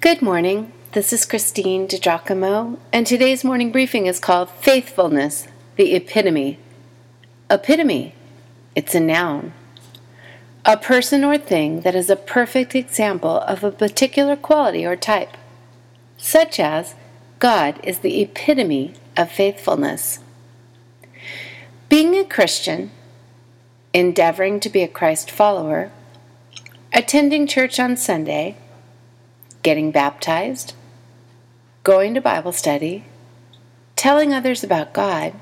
Good morning. This is Christine DiGiacomo, and today's morning briefing is called Faithfulness, the Epitome. Epitome, it's a noun. A person or thing that is a perfect example of a particular quality or type, such as God is the epitome of faithfulness. Being a Christian, endeavoring to be a Christ follower, attending church on Sunday, getting baptized, going to Bible study, telling others about God,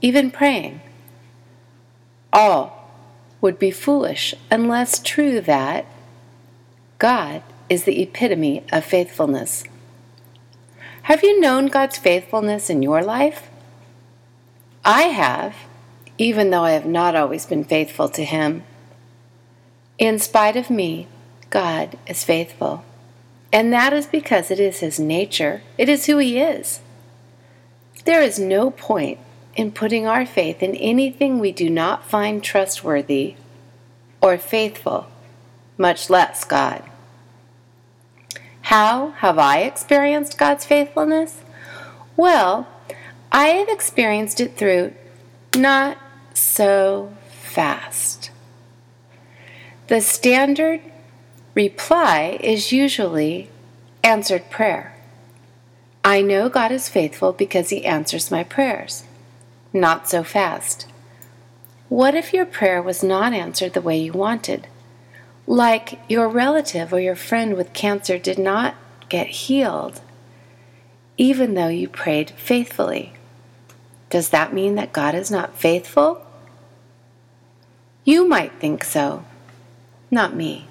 even praying. All would be foolish unless true that God is the epitome of faithfulness. Have you known God's faithfulness in your life? I have, even though I have not always been faithful to Him. In spite of me, God is faithful. And that is because it is his nature, it is who he is. There is no point in putting our faith in anything we do not find trustworthy or faithful, much less God. How have I experienced God's faithfulness? Well, I have experienced it through not so fast. The standard reply is usually answered prayer. I know God is faithful because He answers my prayers. Not so fast. What if your prayer was not answered the way you wanted? Like your relative or your friend with cancer did not get healed, even though you prayed faithfully. Does that mean that God is not faithful? You might think so, not me.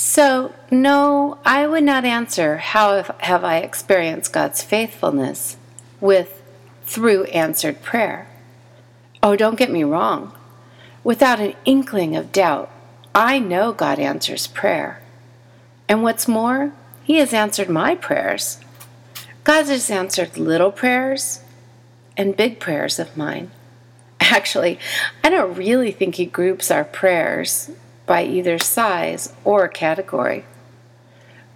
So, no, I would not answer how have I experienced God's faithfulness with through answered prayer. Oh, don't get me wrong. Without an inkling of doubt, I know God answers prayer. And what's more, He has answered my prayers. God has answered little prayers and big prayers of mine. Actually, I don't really think He groups our prayers by either size or category.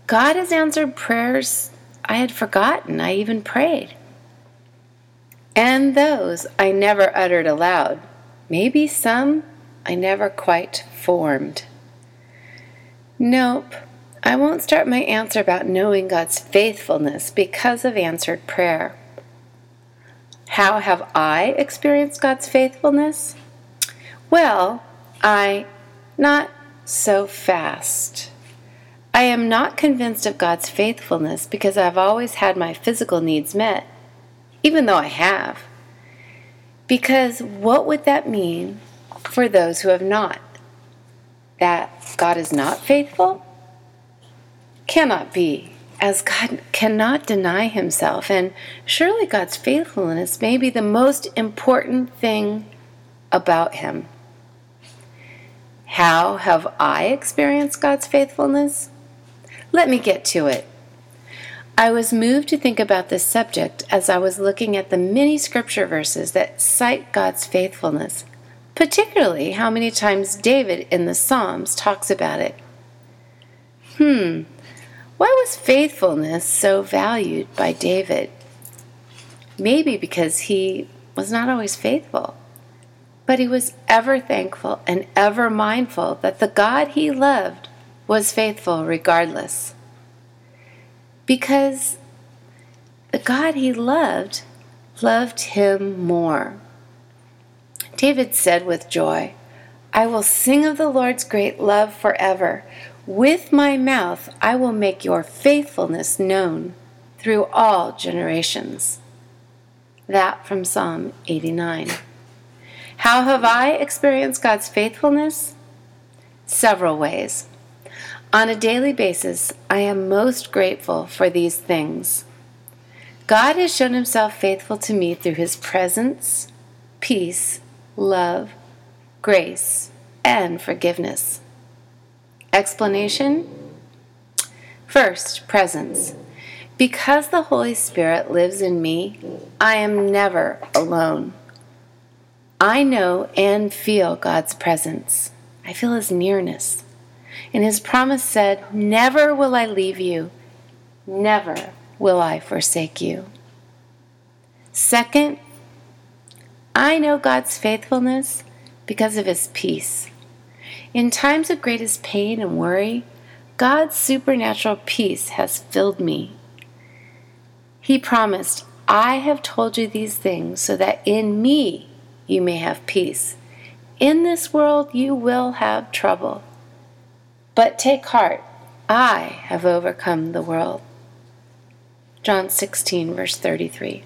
God has answered prayers I had forgotten I even prayed. And those I never uttered aloud. Maybe some I never quite formed. Nope, I won't start my answer about knowing God's faithfulness because of answered prayer. How have I experienced God's faithfulness? Well, I not so fast. I am not convinced of God's faithfulness because I've always had my physical needs met, even though I have. Because what would that mean for those who have not? That God is not faithful? Cannot be, as God cannot deny himself, and surely God's faithfulness may be the most important thing about him. How have I experienced God's faithfulness? Let me get to it. I was moved to think about this subject as I was looking at the many scripture verses that cite God's faithfulness, particularly how many times David in the Psalms talks about it. Hmm, why was faithfulness so valued by David? Maybe because he was not always faithful. But he was ever thankful and ever mindful that the God he loved was faithful regardless. Because the God he loved loved him more. David said with joy, I will sing of the Lord's great love forever. With my mouth I will make your faithfulness known through all generations. That from Psalm 89. How have I experienced God's faithfulness? Several ways. On a daily basis, I am most grateful for these things. God has shown himself faithful to me through his presence, peace, love, grace, and forgiveness. Explanation First, presence. Because the Holy Spirit lives in me, I am never alone. I know and feel God's presence. I feel His nearness. And his promise said, Never will I leave you, never will I forsake you. Second, I know God's faithfulness because of his peace. In times of greatest pain and worry, God's supernatural peace has filled me. He promised, I have told you these things so that in me you may have peace. In this world you will have trouble. But take heart, I have overcome the world. John 16, verse 33.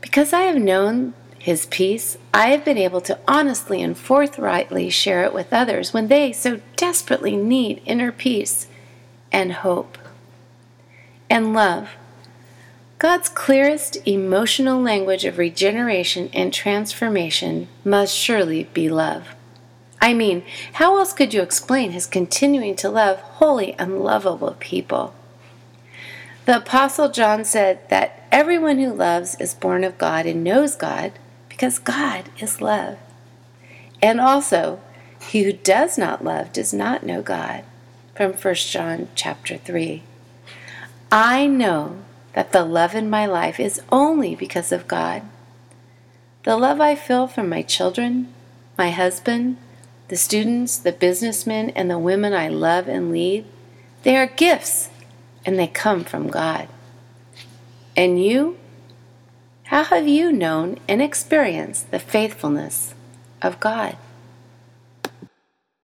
Because I have known his peace, I have been able to honestly and forthrightly share it with others when they so desperately need inner peace and hope and love. God's clearest emotional language of regeneration and transformation must surely be love. I mean, how else could you explain his continuing to love holy and lovable people? The Apostle John said that everyone who loves is born of God and knows God because God is love. And also, he who does not love does not know God. From 1 John chapter 3. I know that the love in my life is only because of God. The love I feel from my children, my husband, the students, the businessmen, and the women I love and lead, they are gifts and they come from God. And you? How have you known and experienced the faithfulness of God?